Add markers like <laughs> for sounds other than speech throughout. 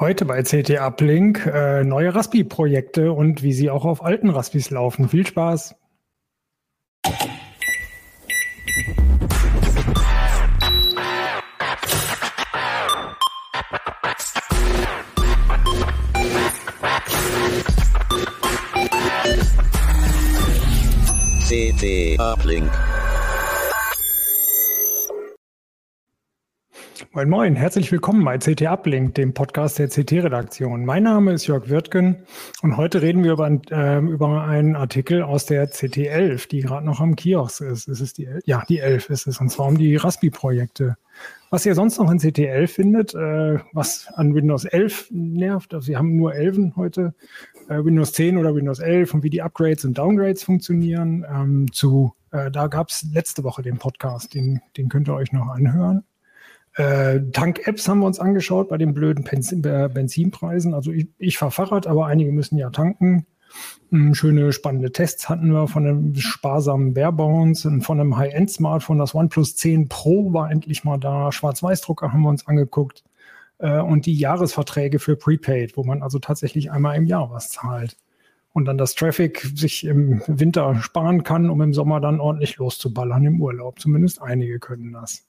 Heute bei CT Uplink äh, neue Raspi-Projekte und wie sie auch auf alten Raspis laufen. Viel Spaß! CT Uplink. Moin Moin, herzlich willkommen bei CT Uplink, dem Podcast der CT-Redaktion. Mein Name ist Jörg Wirtgen und heute reden wir über, äh, über einen Artikel aus der CT 11, die gerade noch am Kiosk ist. Ist es die 11? Ja, die 11 ist es, und zwar um die Raspi-Projekte. Was ihr sonst noch in CT 11 findet, äh, was an Windows 11 nervt, also wir haben nur 11 heute, äh, Windows 10 oder Windows 11 und wie die Upgrades und Downgrades funktionieren. Ähm, zu, äh, da gab es letzte Woche den Podcast, den, den könnt ihr euch noch anhören. Äh, Tank-Apps haben wir uns angeschaut bei den blöden Benzin äh, Benzinpreisen. Also ich, ich fahre Fahrrad, aber einige müssen ja tanken. Ähm, schöne, spannende Tests hatten wir von einem sparsamen Barebones und von einem High-End-Smartphone. Das OnePlus 10 Pro war endlich mal da. Schwarz-Weiß-Drucker haben wir uns angeguckt. Äh, und die Jahresverträge für Prepaid, wo man also tatsächlich einmal im Jahr was zahlt. Und dann das Traffic sich im Winter sparen kann, um im Sommer dann ordentlich loszuballern im Urlaub. Zumindest einige können das.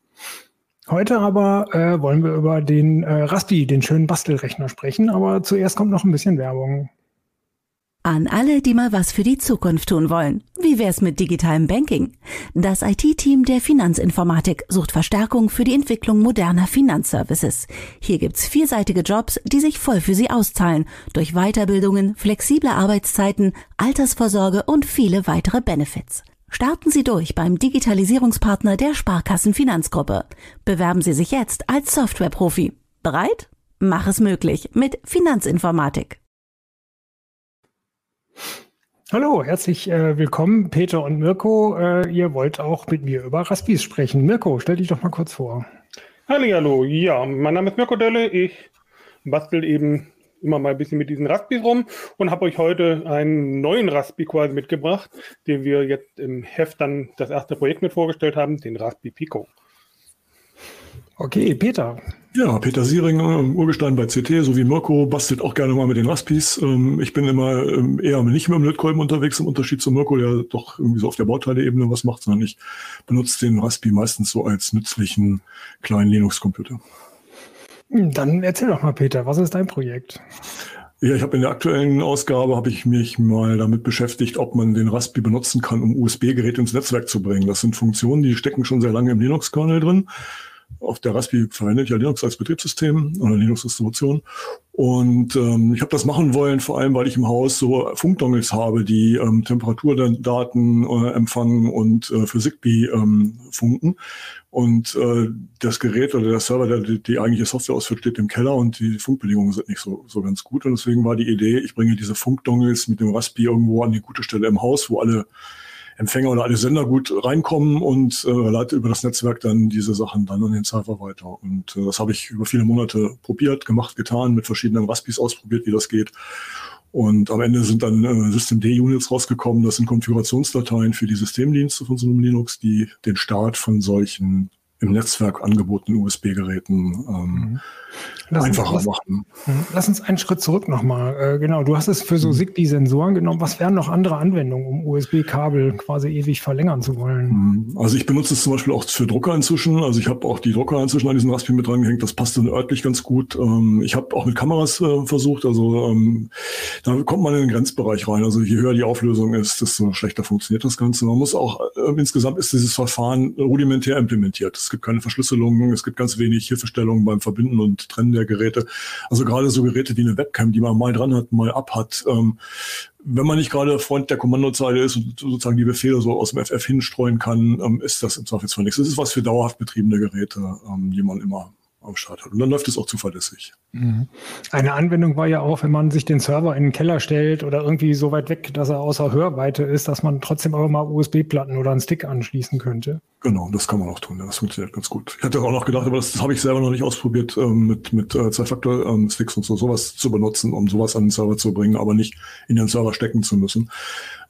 Heute aber äh, wollen wir über den äh, Raspi, den schönen Bastelrechner sprechen, aber zuerst kommt noch ein bisschen Werbung. An alle, die mal was für die Zukunft tun wollen. Wie wär's mit digitalem Banking? Das IT-Team der Finanzinformatik sucht Verstärkung für die Entwicklung moderner Finanzservices. Hier gibt's vielseitige Jobs, die sich voll für Sie auszahlen, durch Weiterbildungen, flexible Arbeitszeiten, Altersvorsorge und viele weitere Benefits. Starten Sie durch beim Digitalisierungspartner der Sparkassen Finanzgruppe. Bewerben Sie sich jetzt als Softwareprofi. Bereit? Mach es möglich mit Finanzinformatik. Hallo, herzlich äh, willkommen, Peter und Mirko. Äh, ihr wollt auch mit mir über Raspis sprechen. Mirko, stell dich doch mal kurz vor. Hallo, ja, mein Name ist Mirko Dölle. Ich bastel eben immer mal ein bisschen mit diesen Raspis rum und habe euch heute einen neuen Raspi quasi mitgebracht, den wir jetzt im Heft dann das erste Projekt mit vorgestellt haben, den Raspi Pico. Okay, Peter. Ja, Peter Siering, Urgestein bei CT, so wie Mirko, bastelt auch gerne mal mit den Raspis. Ähm, ich bin immer ähm, eher nicht mit dem Lötkolben unterwegs, im Unterschied zu Mirko, der doch irgendwie so auf der Bauteile-Ebene was macht, sondern ich benutze den Raspi meistens so als nützlichen kleinen Linux-Computer. Dann erzähl doch mal, Peter, was ist dein Projekt? Ja, ich habe in der aktuellen Ausgabe habe ich mich mal damit beschäftigt, ob man den Raspi benutzen kann, um USB-Geräte ins Netzwerk zu bringen. Das sind Funktionen, die stecken schon sehr lange im Linux-Kernel drin auf der Raspi verwendet ja Linux als Betriebssystem oder Linux-Distribution. Und ähm, ich habe das machen wollen, vor allem, weil ich im Haus so Funkdongles habe, die ähm, Temperaturdaten äh, empfangen und äh, für Zigbee ähm, funken. Und äh, das Gerät oder der Server, der die eigentliche Software ausführt, steht im Keller und die Funkbedingungen sind nicht so, so ganz gut. Und deswegen war die Idee, ich bringe diese Funkdongles mit dem Raspi irgendwo an die gute Stelle im Haus, wo alle Empfänger oder alle Sender gut reinkommen und äh, leite über das Netzwerk dann diese Sachen dann an den Server weiter. Und äh, das habe ich über viele Monate probiert, gemacht, getan, mit verschiedenen Raspis ausprobiert, wie das geht. Und am Ende sind dann äh, Systemd-Units rausgekommen. Das sind Konfigurationsdateien für die Systemdienste von so einem Linux, die den Start von solchen im Netzwerk angebotenen USB-Geräten ähm, mhm. Lass einfacher uns, machen. Mhm. Lass uns einen Schritt zurück nochmal. Äh, genau, du hast es für so Zigbee-Sensoren genommen. Was wären noch andere Anwendungen, um USB-Kabel quasi ewig verlängern zu wollen? Mhm. Also ich benutze es zum Beispiel auch für Drucker inzwischen. Also ich habe auch die Drucker inzwischen an diesen Raspberry mit drangehängt. Das passt dann örtlich ganz gut. Ähm, ich habe auch mit Kameras äh, versucht. Also ähm, da kommt man in den Grenzbereich rein. Also je höher die Auflösung ist, desto schlechter funktioniert das Ganze. Man muss auch, äh, insgesamt ist dieses Verfahren rudimentär implementiert. Es es gibt keine Verschlüsselung, es gibt ganz wenig Hilfestellungen beim Verbinden und Trennen der Geräte. Also gerade so Geräte wie eine Webcam, die man mal dran hat, mal ab hat. Ähm, wenn man nicht gerade Freund der Kommandozeile ist und sozusagen die Befehle so aus dem FF hinstreuen kann, ähm, ist das im Zweifelsfall nichts. Das ist was für dauerhaft betriebene Geräte, ähm, die man immer am Start hat. Und dann läuft es auch zuverlässig. Mhm. Eine Anwendung war ja auch, wenn man sich den Server in den Keller stellt oder irgendwie so weit weg, dass er außer Hörweite ist, dass man trotzdem auch mal USB-Platten oder einen Stick anschließen könnte. Genau, das kann man auch tun. Das funktioniert ganz gut. Ich hatte auch noch gedacht, aber das, das habe ich selber noch nicht ausprobiert, ähm, mit, mit äh, Zwei-Faktor-Sticks und so sowas zu benutzen, um sowas an den Server zu bringen, aber nicht in den Server stecken zu müssen.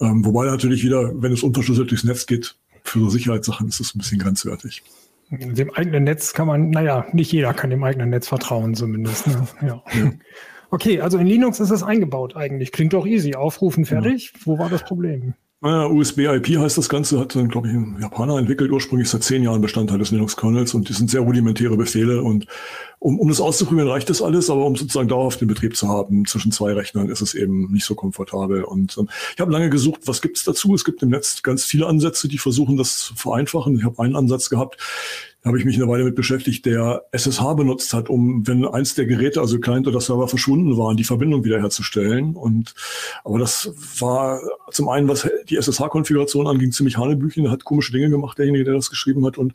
Ähm, wobei natürlich wieder, wenn es unverschlüsselt durchs Netz geht, für so Sicherheitssachen ist es ein bisschen grenzwertig. Dem eigenen Netz kann man, naja, nicht jeder kann dem eigenen Netz vertrauen zumindest. Ne? Ja. Okay, also in Linux ist es eingebaut eigentlich. Klingt doch easy. Aufrufen, fertig. Ja. Wo war das Problem? Naja, USB-IP heißt das Ganze, hat dann, glaube ich, ein Japaner entwickelt, ursprünglich seit zehn Jahren Bestandteil des Linux-Kernels und die sind sehr rudimentäre Befehle und um, um das auszuprobieren reicht das alles, aber um sozusagen dauerhaft den Betrieb zu haben zwischen zwei Rechnern ist es eben nicht so komfortabel und ähm, ich habe lange gesucht, was gibt es dazu? Es gibt im Netz ganz viele Ansätze, die versuchen, das zu vereinfachen. Ich habe einen Ansatz gehabt, da habe ich mich eine Weile mit beschäftigt, der SSH benutzt hat, um, wenn eins der Geräte, also Client oder Server verschwunden waren, die Verbindung wiederherzustellen. Und aber das war zum einen, was die SSH-Konfiguration anging, ziemlich Hanebüchen. Hat komische Dinge gemacht, derjenige, der das geschrieben hat. Und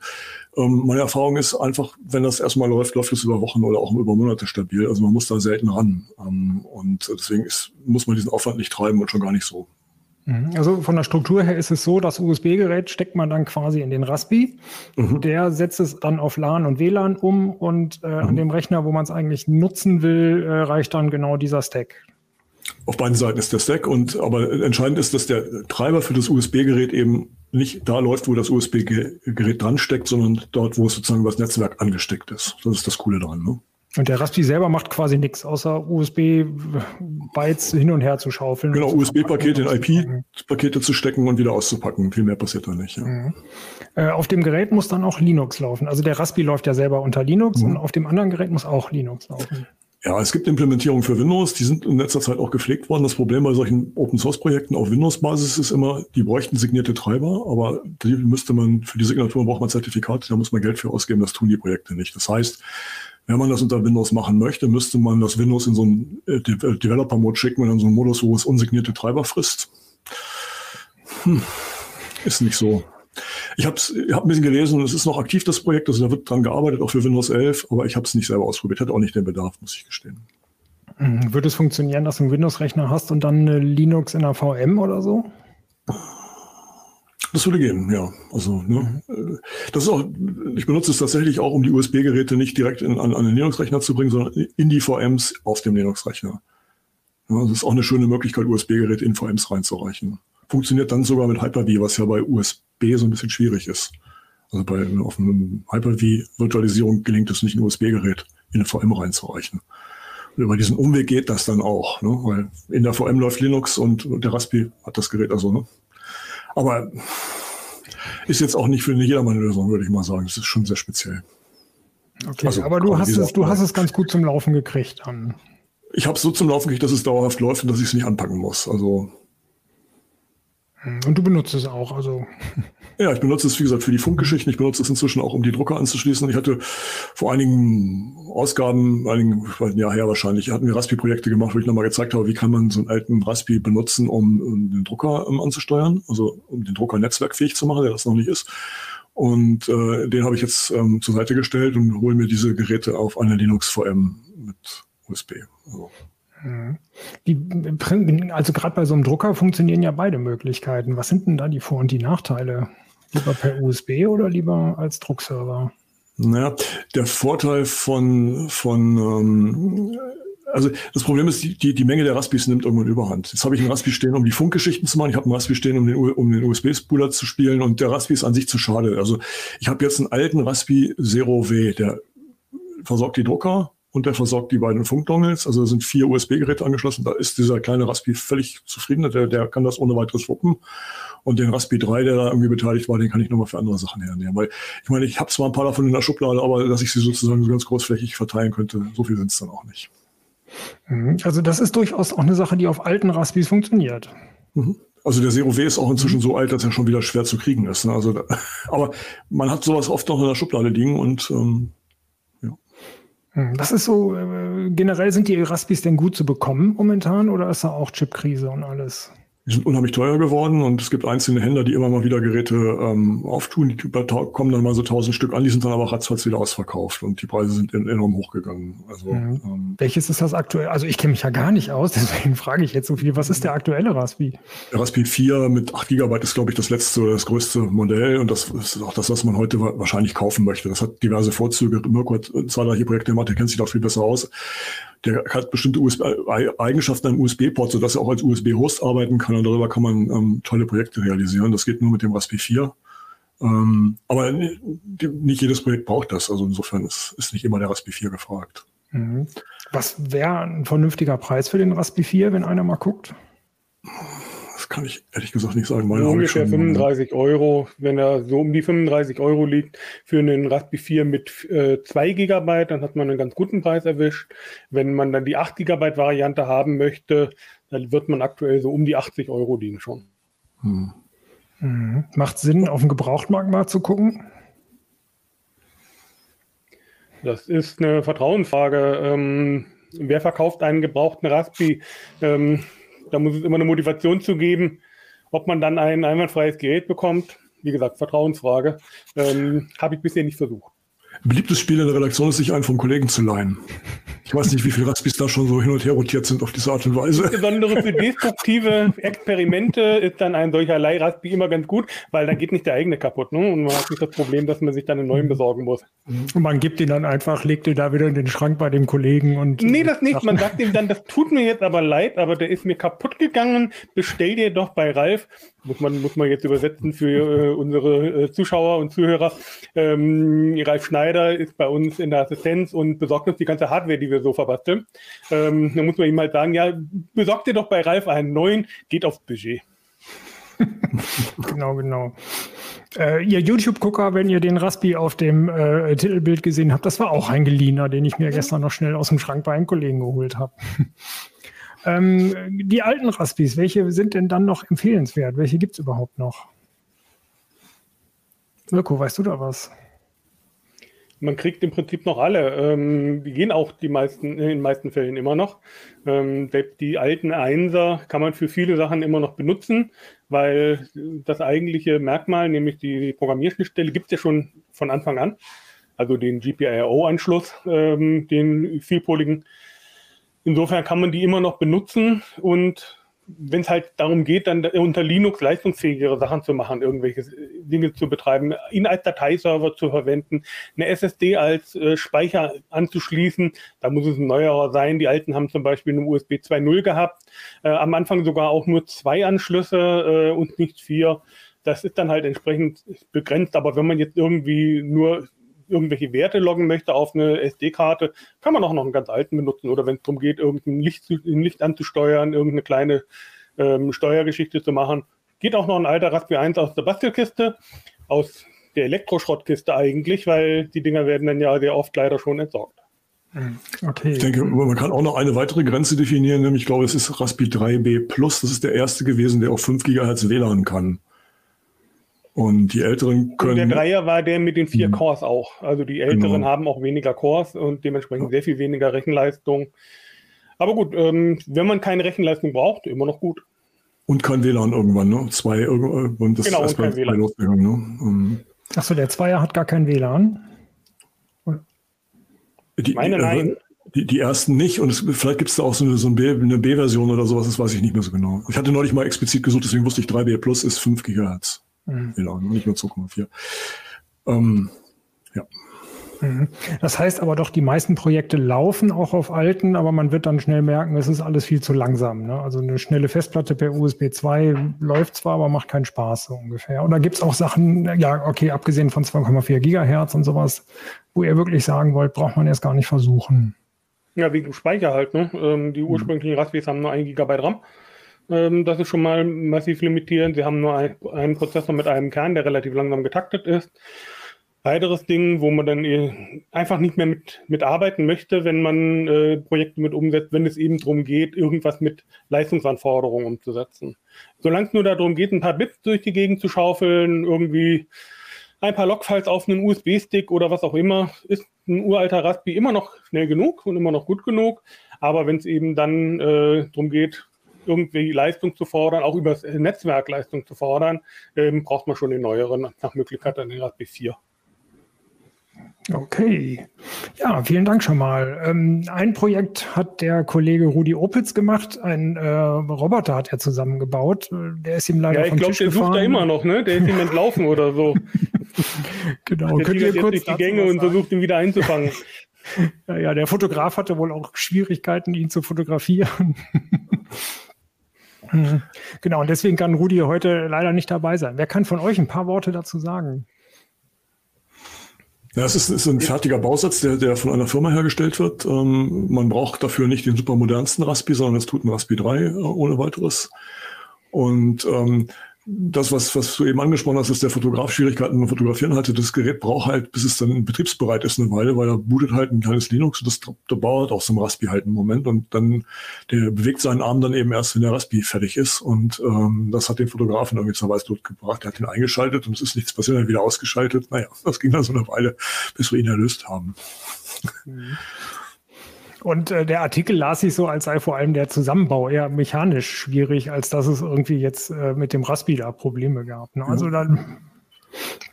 ähm, meine Erfahrung ist einfach, wenn das erstmal läuft, läuft es über Wochen oder auch über Monate stabil. Also man muss da selten ran. Ähm, und deswegen ist, muss man diesen Aufwand nicht treiben und schon gar nicht so. Mhm. Also von der Struktur her ist es so, das USB-Gerät steckt man dann quasi in den Raspi. Mhm. Der setzt es dann auf LAN und WLAN um und äh, mhm. an dem Rechner, wo man es eigentlich nutzen will, äh, reicht dann genau dieser Stack. Auf beiden Seiten ist der Stack und aber entscheidend ist, dass der Treiber für das USB-Gerät eben nicht da läuft, wo das USB-Gerät dran steckt, sondern dort, wo es sozusagen über das Netzwerk angesteckt ist. Das ist das Coole dran. Ne? Und der Raspi selber macht quasi nichts, außer USB-Bytes hin und her zu schaufeln. Genau, USB-Pakete in IP-Pakete zu stecken und wieder auszupacken. Viel mehr passiert da nicht. Ja. Mhm. Äh, auf dem Gerät muss dann auch Linux laufen. Also der Raspi läuft ja selber unter Linux mhm. und auf dem anderen Gerät muss auch Linux laufen. Ja, es gibt Implementierungen für Windows, die sind in letzter Zeit auch gepflegt worden. Das Problem bei solchen Open-Source-Projekten auf Windows-Basis ist immer, die bräuchten signierte Treiber, aber die müsste man, für die Signatur braucht man Zertifikate, da muss man Geld für ausgeben, das tun die Projekte nicht. Das heißt, wenn man das unter Windows machen möchte, müsste man das Windows in so einen äh, äh, Developer-Mode schicken und in so einen Modus, wo es unsignierte Treiber frisst. Hm. Ist nicht so. Ich habe hab ein bisschen gelesen, es ist noch aktiv, das Projekt, also da wird dran gearbeitet, auch für Windows 11, aber ich habe es nicht selber ausprobiert, hatte auch nicht den Bedarf, muss ich gestehen. Hm, würde es funktionieren, dass du einen Windows-Rechner hast und dann eine Linux in der VM oder so? Das würde gehen, ja. Also, ne, das ist auch, ich benutze es tatsächlich auch, um die USB-Geräte nicht direkt in, an, an den Linux-Rechner zu bringen, sondern in die VMs auf dem Linux-Rechner. Ja, das ist auch eine schöne Möglichkeit, USB-Geräte in VMs reinzureichen. Funktioniert dann sogar mit Hyper-V, was ja bei USB so ein bisschen schwierig ist. Also bei auf einem Hyper-V-Virtualisierung gelingt es nicht, ein USB-Gerät in eine VM reinzureichen. Und über diesen Umweg geht das dann auch, ne? weil in der VM läuft Linux und der Raspi hat das Gerät also. Ne? Aber ist jetzt auch nicht für jedermann Lösung, würde ich mal sagen. Das ist schon sehr speziell. Okay, also, aber du hast, es, du hast es ganz gut zum Laufen gekriegt dann. Ich habe es so zum Laufen gekriegt, dass es dauerhaft läuft und dass ich es nicht anpacken muss. Also und du benutzt es auch, also. <laughs> Ja, ich benutze es, wie gesagt, für die Funkgeschichten. Ich benutze es inzwischen auch, um die Drucker anzuschließen. Ich hatte vor einigen Ausgaben, einigen ein Jahr her wahrscheinlich, hatten wir Raspi-Projekte gemacht, wo ich nochmal gezeigt habe, wie kann man so einen alten Raspi benutzen, um, um den Drucker um, anzusteuern, also um den Drucker netzwerkfähig zu machen, der das noch nicht ist. Und äh, den habe ich jetzt ähm, zur Seite gestellt und hole mir diese Geräte auf eine Linux VM mit USB. Also. Die, also gerade bei so einem Drucker funktionieren ja beide Möglichkeiten. Was sind denn da die Vor- und die Nachteile? Lieber per USB oder lieber als Druckserver? Naja, der Vorteil von, von ähm, also das Problem ist, die, die, Menge der Raspis nimmt irgendwann überhand. Jetzt habe ich einen Raspi stehen, um die Funkgeschichten zu machen. Ich habe einen Raspi stehen, um den, um den USB-Spooler zu spielen und der Raspi ist an sich zu schade. Also ich habe jetzt einen alten Raspi Zero W, der versorgt die Drucker und der versorgt die beiden Funkdongles. Also da sind vier USB-Geräte angeschlossen. Da ist dieser kleine Raspi völlig zufrieden. Der, der kann das ohne weiteres wuppen. Und den Raspi 3, der da irgendwie beteiligt war, den kann ich nochmal für andere Sachen hernehmen. Weil ich meine, ich habe zwar ein paar davon in der Schublade, aber dass ich sie sozusagen so ganz großflächig verteilen könnte, so viel sind es dann auch nicht. Mhm. Also das ist durchaus auch eine Sache, die auf alten Raspis funktioniert. Mhm. Also der Zero W ist auch inzwischen so alt, dass er schon wieder schwer zu kriegen ist. Ne? Also, <laughs> aber man hat sowas oft noch in der Schublade liegen und ähm. Hm, das ist so, äh, generell sind die Raspis denn gut zu bekommen momentan oder ist da auch Chipkrise und alles? Die sind unheimlich teuer geworden und es gibt einzelne Händler, die immer mal wieder Geräte ähm, auftun. Die kommen dann mal so tausend Stück an, die sind dann aber ratzfatz wieder ausverkauft und die Preise sind enorm hochgegangen. Also, mhm. ähm, Welches ist das aktuell? Also ich kenne mich ja gar nicht aus, <laughs> deswegen frage ich jetzt so viel. Was ist der aktuelle Raspi? Der Raspi 4 mit 8 GB ist, glaube ich, das letzte, das größte Modell und das ist auch das, was man heute wahrscheinlich kaufen möchte. Das hat diverse Vorzüge. Mirko hat zahlreiche Projekte gemacht, der kennt sich da viel besser aus der hat bestimmte USB Eigenschaften am USB-Port, sodass er auch als USB-Host arbeiten kann und darüber kann man ähm, tolle Projekte realisieren. Das geht nur mit dem Raspberry 4. Ähm, aber nicht jedes Projekt braucht das. Also insofern ist, ist nicht immer der Raspberry 4 gefragt. Mhm. Was wäre ein vernünftiger Preis für den Raspberry 4, wenn einer mal guckt? Das kann ich ehrlich gesagt nicht sagen. Meine ungefähr 35 Euro, wenn er so um die 35 Euro liegt für einen Raspberry 4 mit äh, 2 GB, dann hat man einen ganz guten Preis erwischt. Wenn man dann die 8 GB Variante haben möchte, dann wird man aktuell so um die 80 Euro liegen schon. Hm. Mhm. Macht Sinn, auf den Gebrauchtmarkt mal zu gucken? Das ist eine Vertrauensfrage. Ähm, wer verkauft einen gebrauchten Raspberry? Ähm, da muss es immer eine Motivation zu geben, ob man dann ein einwandfreies Gerät bekommt. Wie gesagt, Vertrauensfrage. Ähm, Habe ich bisher nicht versucht. Beliebtes Spiel in der Redaktion ist, sich einen vom Kollegen zu leihen. Ich weiß nicht, wie viele Raspis da schon so hin und her rotiert sind auf diese Art und Weise. Insbesondere für destruktive Experimente ist dann ein solcher Leih-Raspi immer ganz gut, weil dann geht nicht der eigene kaputt. Ne? Und man hat nicht das Problem, dass man sich dann einen neuen besorgen muss. Und man gibt ihn dann einfach, legt ihn da wieder in den Schrank bei dem Kollegen und. Nee, das nicht. Man sagt ihm dann, das tut mir jetzt aber leid, aber der ist mir kaputt gegangen. Bestell dir doch bei Ralf muss man, muss man jetzt übersetzen für äh, unsere äh, Zuschauer und Zuhörer. Ähm, Ralf Schneider ist bei uns in der Assistenz und besorgt uns die ganze Hardware, die wir so verbasteln. Ähm, da muss man ihm halt sagen, ja, besorgt dir doch bei Ralf einen neuen, geht aufs Budget. <laughs> genau, genau. Äh, ihr YouTube-Gucker, wenn ihr den Raspi auf dem äh, Titelbild gesehen habt, das war auch ein geliehener, den ich mir gestern noch schnell aus dem Schrank bei einem Kollegen geholt habe. <laughs> Ähm, die alten Raspis, welche sind denn dann noch empfehlenswert? Welche gibt es überhaupt noch? Mirko, weißt du da was? Man kriegt im Prinzip noch alle. Ähm, die gehen auch die meisten, in den meisten Fällen immer noch. Ähm, die alten Einser kann man für viele Sachen immer noch benutzen, weil das eigentliche Merkmal, nämlich die Programmierschnittstelle, gibt es ja schon von Anfang an. Also den GPIO-Anschluss, ähm, den vielpoligen. Insofern kann man die immer noch benutzen und wenn es halt darum geht, dann unter Linux leistungsfähigere Sachen zu machen, irgendwelche Dinge zu betreiben, ihn als Dateiserver zu verwenden, eine SSD als äh, Speicher anzuschließen, da muss es ein neuerer sein. Die alten haben zum Beispiel eine USB 2.0 gehabt, äh, am Anfang sogar auch nur zwei Anschlüsse äh, und nicht vier. Das ist dann halt entsprechend begrenzt, aber wenn man jetzt irgendwie nur irgendwelche Werte loggen möchte auf eine SD-Karte, kann man auch noch einen ganz alten benutzen. Oder wenn es darum geht, irgendein Licht, ein Licht anzusteuern, irgendeine kleine ähm, Steuergeschichte zu machen, geht auch noch ein alter Raspberry 1 aus der Bastelkiste, aus der Elektroschrottkiste eigentlich, weil die Dinger werden dann ja sehr oft leider schon entsorgt. Hm, okay. Ich denke, man kann auch noch eine weitere Grenze definieren, nämlich ich glaube, es ist Raspberry 3B Plus. Das ist der erste gewesen, der auf 5 GHz WLAN kann. Und die Älteren können. Und der Dreier war der mit den vier mhm. Cores auch. Also die Älteren genau. haben auch weniger Cores und dementsprechend sehr viel weniger Rechenleistung. Aber gut, ähm, wenn man keine Rechenleistung braucht, immer noch gut. Und kein WLAN irgendwann, ne? Zwei und das genau, ist kein WLAN. losgegangen, ne? Mhm. Achso, der Zweier hat gar kein WLAN. Die, Meine nein. Die, die ersten nicht und es, vielleicht gibt es da auch so eine, so eine B-Version oder sowas, das weiß ich nicht mehr so genau. Ich hatte neulich mal explizit gesucht, deswegen wusste ich 3B Plus ist 5 GHz. Mhm. Genau, nicht nur 2,4. Ähm, ja. Mhm. Das heißt aber doch, die meisten Projekte laufen auch auf alten, aber man wird dann schnell merken, es ist alles viel zu langsam. Ne? Also eine schnelle Festplatte per USB 2 läuft zwar, aber macht keinen Spaß so ungefähr. Und da gibt es auch Sachen, ja, okay, abgesehen von 2,4 Gigahertz und sowas, wo ihr wirklich sagen wollt, braucht man erst gar nicht versuchen. Ja, wegen Speicher halt. Ne? Ähm, die mhm. ursprünglichen Raspberries haben nur 1 Gigabyte RAM. Ähm, das ist schon mal massiv limitierend. Sie haben nur ein, einen Prozessor mit einem Kern, der relativ langsam getaktet ist. weiteres Ding, wo man dann einfach nicht mehr mit, mit arbeiten möchte, wenn man äh, Projekte mit umsetzt, wenn es eben darum geht, irgendwas mit Leistungsanforderungen umzusetzen. Solange es nur darum geht, ein paar Bits durch die Gegend zu schaufeln, irgendwie ein paar Logfiles auf einen USB-Stick oder was auch immer, ist ein uralter Raspi immer noch schnell genug und immer noch gut genug. Aber wenn es eben dann äh, darum geht, irgendwie Leistung zu fordern, auch über das Netzwerk Leistung zu fordern, ähm, braucht man schon den neueren, nach Möglichkeit dann den Raspberry 4. Okay. Ja, vielen Dank schon mal. Ähm, ein Projekt hat der Kollege Rudi Opitz gemacht. Ein äh, Roboter hat er zusammengebaut. Der ist ihm leider ja, ich glaube, der sucht da immer noch, ne? Der ist ihm entlaufen oder so. <laughs> genau. Der Könnt ihr kurz die Gänge und versucht ihn wieder einzufangen. <laughs> ja, ja, der Fotograf hatte wohl auch Schwierigkeiten, ihn zu fotografieren. <laughs> genau, und deswegen kann Rudi heute leider nicht dabei sein. Wer kann von euch ein paar Worte dazu sagen? Ja, es ist, ist ein fertiger Bausatz, der, der von einer Firma hergestellt wird. Ähm, man braucht dafür nicht den super modernsten Raspi, sondern es tut ein Raspi 3 äh, ohne weiteres. Und ähm, das, was, was du eben angesprochen hast, ist der Fotograf Schwierigkeiten beim Fotografieren hatte. Das Gerät braucht halt, bis es dann betriebsbereit ist, eine Weile, weil er bootet halt ein kleines Linux und das dauert auch so ein Raspi halt einen Moment und dann, der bewegt seinen Arm dann eben erst, wenn der Raspi fertig ist und ähm, das hat den Fotografen irgendwie zur Weißblut gebracht. Er hat ihn eingeschaltet und es ist nichts passiert, er hat wieder ausgeschaltet. Naja, <laughs> das ging dann so eine Weile, bis wir ihn erlöst haben. Mhm. Und äh, der Artikel las sich so, als sei vor allem der Zusammenbau eher mechanisch schwierig, als dass es irgendwie jetzt äh, mit dem Raspi da Probleme gab. Ne? Also dann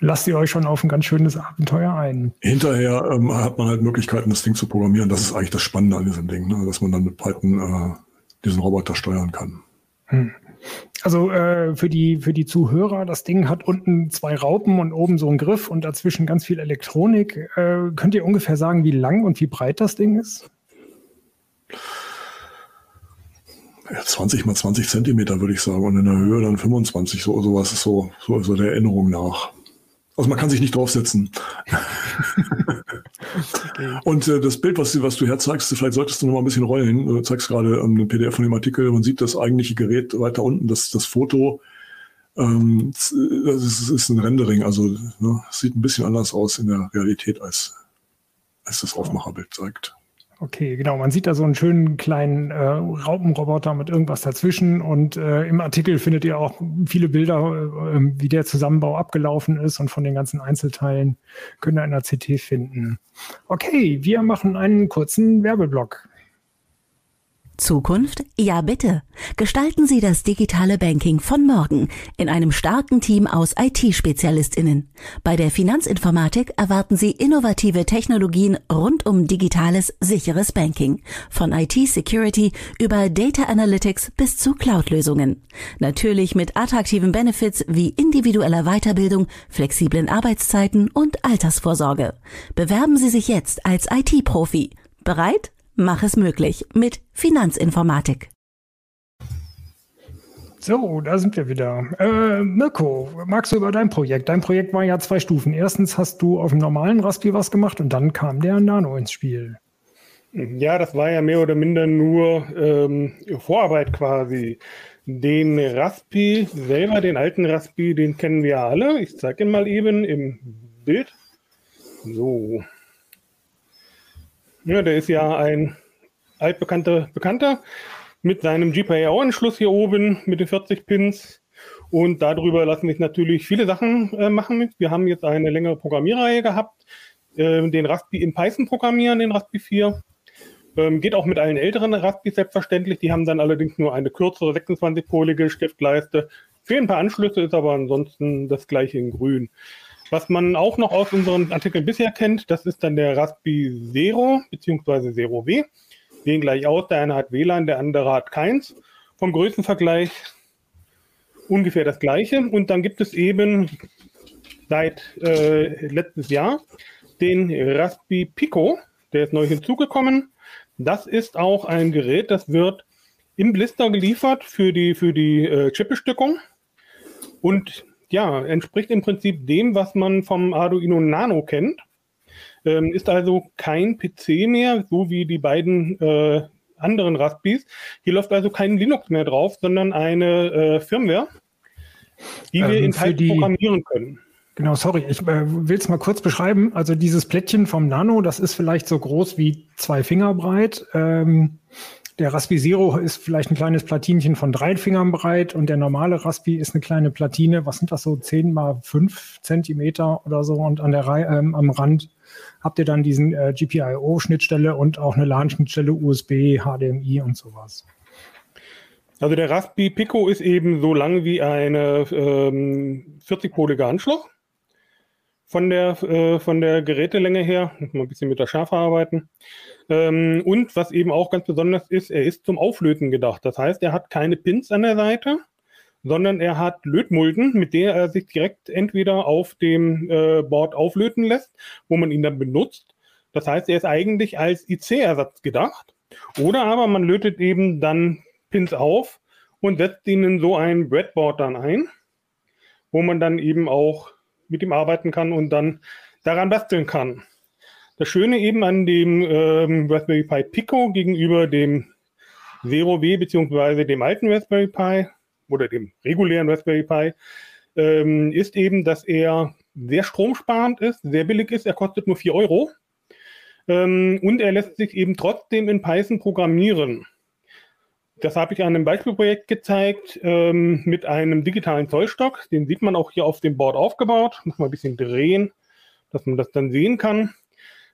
lasst ihr euch schon auf ein ganz schönes Abenteuer ein. Hinterher ähm, hat man halt Möglichkeiten, das Ding zu programmieren. Das ist eigentlich das Spannende an diesem Ding, ne? dass man dann mit Python äh, diesen Roboter steuern kann. Hm. Also äh, für, die, für die Zuhörer, das Ding hat unten zwei Raupen und oben so einen Griff und dazwischen ganz viel Elektronik. Äh, könnt ihr ungefähr sagen, wie lang und wie breit das Ding ist? Ja, 20 mal 20 Zentimeter würde ich sagen und in der Höhe dann 25, so sowas ist so, so, so der Erinnerung nach. Also man kann sich nicht draufsetzen. okay. <laughs> Und äh, das Bild, was, was du herzeigst, vielleicht solltest du noch mal ein bisschen rollen. Du zeigst gerade ähm, ein PDF von dem Artikel. Man sieht das eigentliche Gerät weiter unten, das, das Foto. Ähm, das ist, ist ein Rendering, also ne, sieht ein bisschen anders aus in der Realität, als, als das Aufmacherbild zeigt. Okay, genau. Man sieht da so einen schönen kleinen äh, Raupenroboter mit irgendwas dazwischen und äh, im Artikel findet ihr auch viele Bilder, äh, wie der Zusammenbau abgelaufen ist und von den ganzen Einzelteilen könnt ihr in der CT finden. Okay, wir machen einen kurzen Werbeblock. Zukunft? Ja, bitte. Gestalten Sie das digitale Banking von morgen in einem starken Team aus IT-Spezialistinnen. Bei der Finanzinformatik erwarten Sie innovative Technologien rund um digitales, sicheres Banking. Von IT-Security über Data Analytics bis zu Cloud-Lösungen. Natürlich mit attraktiven Benefits wie individueller Weiterbildung, flexiblen Arbeitszeiten und Altersvorsorge. Bewerben Sie sich jetzt als IT-Profi. Bereit? Mach es möglich mit Finanzinformatik. So, da sind wir wieder. Äh, Mirko, magst du über dein Projekt? Dein Projekt war ja zwei Stufen. Erstens hast du auf dem normalen Raspi was gemacht und dann kam der Nano ins Spiel. Ja, das war ja mehr oder minder nur ähm, Vorarbeit quasi. Den Raspi selber, den alten Raspi, den kennen wir alle. Ich zeige ihn mal eben im Bild. So. Ja, der ist ja ein altbekannter Bekannter mit seinem GPIO-Anschluss hier oben mit den 40 Pins. Und darüber lassen sich natürlich viele Sachen äh, machen. Wir haben jetzt eine längere Programmierreihe gehabt, äh, den Raspi in Python programmieren, den Raspi 4. Ähm, geht auch mit allen älteren Raspis selbstverständlich. Die haben dann allerdings nur eine kürzere 26-polige Stiftleiste. Fehlen ein paar Anschlüsse, ist aber ansonsten das gleiche in grün. Was man auch noch aus unseren Artikeln bisher kennt, das ist dann der Raspi Zero bzw. Zero W. Sehen gleich aus, der eine hat WLAN, der andere hat keins. Vom Größenvergleich ungefähr das gleiche. Und dann gibt es eben seit äh, letztes Jahr den Raspi Pico, der ist neu hinzugekommen. Das ist auch ein Gerät, das wird im Blister geliefert für die, für die äh, Chipbestückung. Und ja, entspricht im Prinzip dem, was man vom Arduino Nano kennt. Ähm, ist also kein PC mehr, so wie die beiden äh, anderen Raspis. Hier läuft also kein Linux mehr drauf, sondern eine äh, Firmware, die ähm, wir in Python programmieren können. Genau, sorry, ich äh, will es mal kurz beschreiben. Also dieses Plättchen vom Nano, das ist vielleicht so groß wie zwei Finger breit. Ähm, der Raspi Zero ist vielleicht ein kleines Platinchen von drei Fingern breit und der normale Raspi ist eine kleine Platine. Was sind das so? Zehn mal fünf Zentimeter oder so und an der Reihe, ähm, am Rand habt ihr dann diesen äh, GPIO-Schnittstelle und auch eine LAN-Schnittstelle USB, HDMI und sowas. Also der Raspi Pico ist eben so lang wie eine ähm, 40-polige Anschluss von der, äh, von der Gerätelänge her. Muss mal ein bisschen mit der Schärfe arbeiten. Ähm, und was eben auch ganz besonders ist, er ist zum Auflöten gedacht. Das heißt, er hat keine Pins an der Seite, sondern er hat Lötmulden, mit der er sich direkt entweder auf dem äh, Board auflöten lässt, wo man ihn dann benutzt. Das heißt, er ist eigentlich als IC-Ersatz gedacht. Oder aber man lötet eben dann Pins auf und setzt ihn in so ein Breadboard dann ein, wo man dann eben auch mit ihm arbeiten kann und dann daran basteln kann. Das Schöne eben an dem ähm, Raspberry Pi Pico gegenüber dem Zero W beziehungsweise dem alten Raspberry Pi oder dem regulären Raspberry Pi ähm, ist eben, dass er sehr stromsparend ist, sehr billig ist. Er kostet nur 4 Euro. Ähm, und er lässt sich eben trotzdem in Python programmieren. Das habe ich an einem Beispielprojekt gezeigt ähm, mit einem digitalen Zollstock. Den sieht man auch hier auf dem Board aufgebaut. Muss man ein bisschen drehen, dass man das dann sehen kann.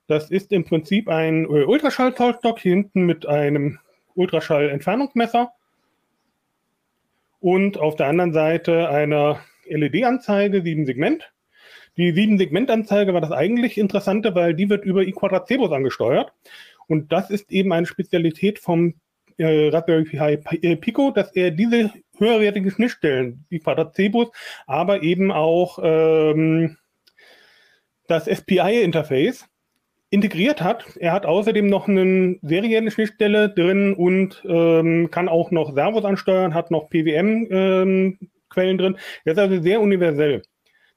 Das ist im Prinzip ein äh, Ultraschall-Zollstock hier hinten mit einem Ultraschall-Entfernungsmesser und auf der anderen Seite eine LED-Anzeige, sieben Segment. Die sieben Segment-Anzeige war das eigentlich Interessante, weil die wird über iQuadracebus angesteuert. Und das ist eben eine Spezialität vom äh, Raspberry Pi äh, Pico, dass er diese höherwertigen Schnittstellen, wie Quadrat-Cebus, aber eben auch ähm, das SPI-Interface integriert hat. Er hat außerdem noch eine serielle Schnittstelle drin und ähm, kann auch noch Servos ansteuern, hat noch PWM-Quellen ähm, drin. Er ist also sehr universell.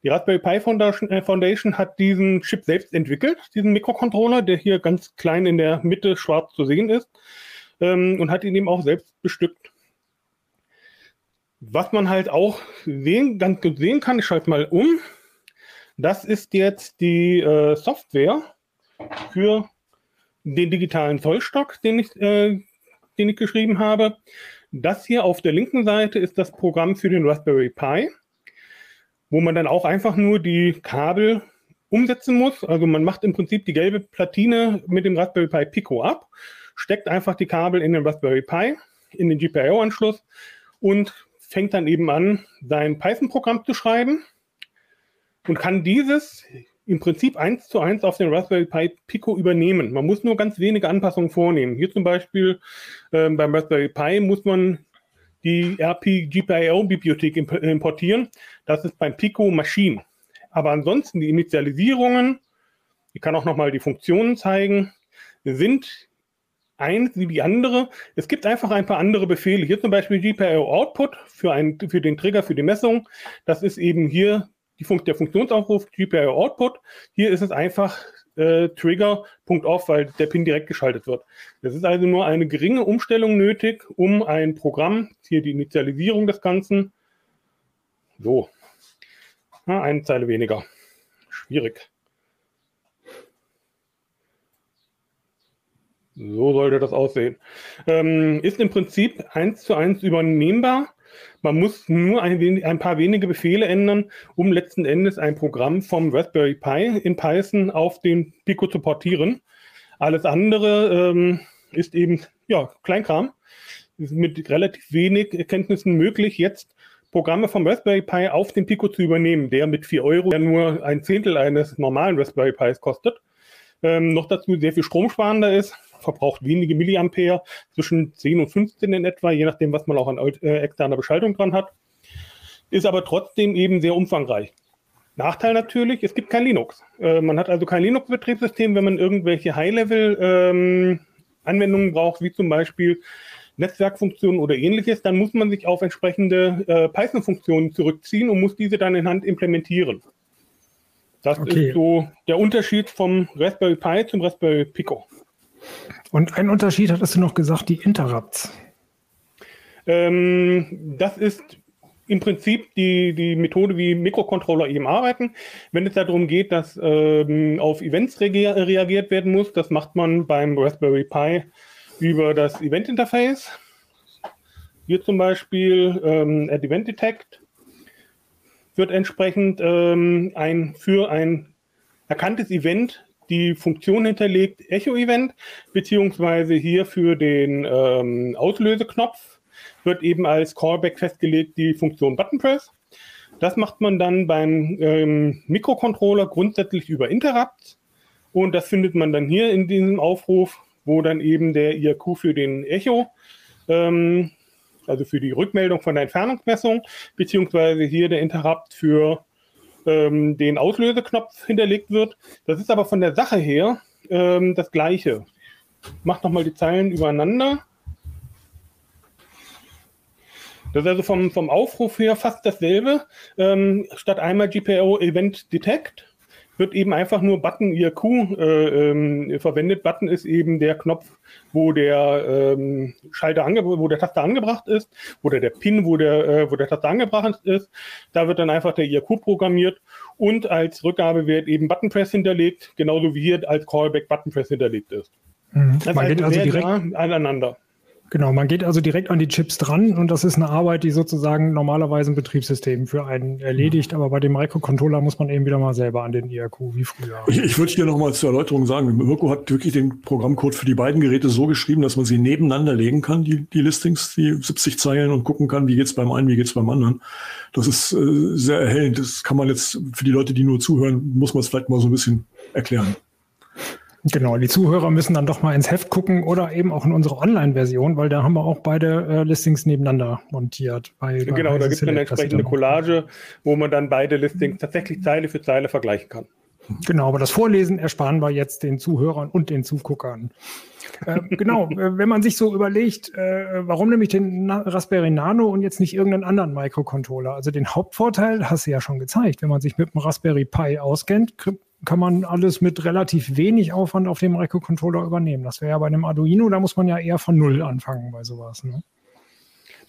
Die Raspberry Pi äh, Foundation, hat diesen Chip selbst entwickelt, diesen Mikrocontroller, der hier ganz klein in der Mitte schwarz zu sehen ist ähm, und hat ihn eben auch selbst bestückt. Was man halt auch sehen, ganz gut sehen kann, ich schalte mal um, das ist jetzt die äh, Software für den digitalen Zollstock, den ich, äh, den ich geschrieben habe. Das hier auf der linken Seite ist das Programm für den Raspberry Pi, wo man dann auch einfach nur die Kabel umsetzen muss. Also man macht im Prinzip die gelbe Platine mit dem Raspberry Pi Pico ab steckt einfach die Kabel in den Raspberry Pi, in den GPIO-Anschluss und fängt dann eben an, sein Python-Programm zu schreiben und kann dieses im Prinzip eins zu eins auf den Raspberry Pi Pico übernehmen. Man muss nur ganz wenige Anpassungen vornehmen. Hier zum Beispiel ähm, beim Raspberry Pi muss man die RP-GPIO-Bibliothek importieren. Das ist beim Pico Machine. Aber ansonsten die Initialisierungen, ich kann auch nochmal die Funktionen zeigen, sind eins wie die andere. Es gibt einfach ein paar andere Befehle. Hier zum Beispiel GPIO Output für, ein, für den Trigger für die Messung. Das ist eben hier die Fun der Funktionsaufruf GPIO Output. Hier ist es einfach äh, Trigger.off, weil der Pin direkt geschaltet wird. Es ist also nur eine geringe Umstellung nötig, um ein Programm, hier die Initialisierung des Ganzen, so, ja, eine Zeile weniger. Schwierig. So sollte das aussehen. Ähm, ist im Prinzip eins zu eins übernehmbar. Man muss nur ein, ein, paar wenige Befehle ändern, um letzten Endes ein Programm vom Raspberry Pi in Python auf den Pico zu portieren. Alles andere ähm, ist eben ja, Kleinkram. Ist mit relativ wenig Erkenntnissen möglich, jetzt Programme vom Raspberry Pi auf den Pico zu übernehmen, der mit 4 Euro ja nur ein Zehntel eines normalen Raspberry Pis kostet. Ähm, noch dazu sehr viel stromsparender ist verbraucht wenige Milliampere, zwischen 10 und 15 in etwa, je nachdem, was man auch an äh, externer Beschaltung dran hat. Ist aber trotzdem eben sehr umfangreich. Nachteil natürlich, es gibt kein Linux. Äh, man hat also kein Linux-Betriebssystem, wenn man irgendwelche High-Level-Anwendungen ähm, braucht, wie zum Beispiel Netzwerkfunktionen oder ähnliches, dann muss man sich auf entsprechende äh, Python-Funktionen zurückziehen und muss diese dann in Hand implementieren. Das okay. ist so der Unterschied vom Raspberry Pi zum Raspberry Pico. Und ein Unterschied hattest du noch gesagt, die Interrupts. Ähm, das ist im Prinzip die, die Methode, wie Mikrocontroller eben arbeiten. Wenn es darum geht, dass ähm, auf Events reagiert werden muss, das macht man beim Raspberry Pi über das Event-Interface. Hier zum Beispiel ähm, at Event Detect wird entsprechend ähm, ein für ein erkanntes Event die Funktion hinterlegt Echo-Event, beziehungsweise hier für den ähm, Auslöseknopf wird eben als Callback festgelegt die Funktion Button Press. Das macht man dann beim ähm, Mikrocontroller grundsätzlich über Interrupts und das findet man dann hier in diesem Aufruf, wo dann eben der IRQ für den Echo ähm, also für die Rückmeldung von der Entfernungsmessung, beziehungsweise hier der Interrupt für ähm, den Auslöseknopf hinterlegt wird. Das ist aber von der Sache her ähm, das gleiche. Macht nochmal die Zeilen übereinander. Das ist also vom, vom Aufruf her fast dasselbe. Ähm, statt einmal GPO Event Detect wird eben einfach nur Button IRQ äh, ähm, verwendet. Button ist eben der Knopf, wo der ähm, Schalter ange wo der Taster angebracht ist, oder der Pin, wo der, äh, wo der Taster angebracht ist. Da wird dann einfach der IRQ programmiert und als Rückgabewert eben Button Press hinterlegt, genauso wie hier als Callback Button Press hinterlegt ist. Mhm. Das Man geht also direkt aneinander. Genau, man geht also direkt an die Chips dran und das ist eine Arbeit, die sozusagen normalerweise ein Betriebssystem für einen erledigt, aber bei dem Microcontroller muss man eben wieder mal selber an den IRQ, wie früher. Ich, ich würde hier nochmal zur Erläuterung sagen, Mirko hat wirklich den Programmcode für die beiden Geräte so geschrieben, dass man sie nebeneinander legen kann, die, die Listings, die 70 Zeilen und gucken kann, wie geht's beim einen, wie geht's beim anderen. Das ist äh, sehr erhellend. Das kann man jetzt für die Leute, die nur zuhören, muss man es vielleicht mal so ein bisschen erklären. Genau, die Zuhörer müssen dann doch mal ins Heft gucken oder eben auch in unsere Online-Version, weil da haben wir auch beide äh, Listings nebeneinander montiert. Bei, bei genau, da gibt es eine entsprechende Collage, wo man dann beide Listings tatsächlich Zeile für Zeile vergleichen kann. Genau, aber das Vorlesen ersparen wir jetzt den Zuhörern und den Zuguckern. äh, genau, <laughs> äh, wenn man sich so überlegt, äh, warum nehme ich den Na Raspberry Nano und jetzt nicht irgendeinen anderen Microcontroller? Also den Hauptvorteil hast du ja schon gezeigt. Wenn man sich mit dem Raspberry Pi auskennt, kann man alles mit relativ wenig Aufwand auf dem Microcontroller übernehmen. Das wäre ja bei einem Arduino, da muss man ja eher von Null anfangen bei sowas. Ne?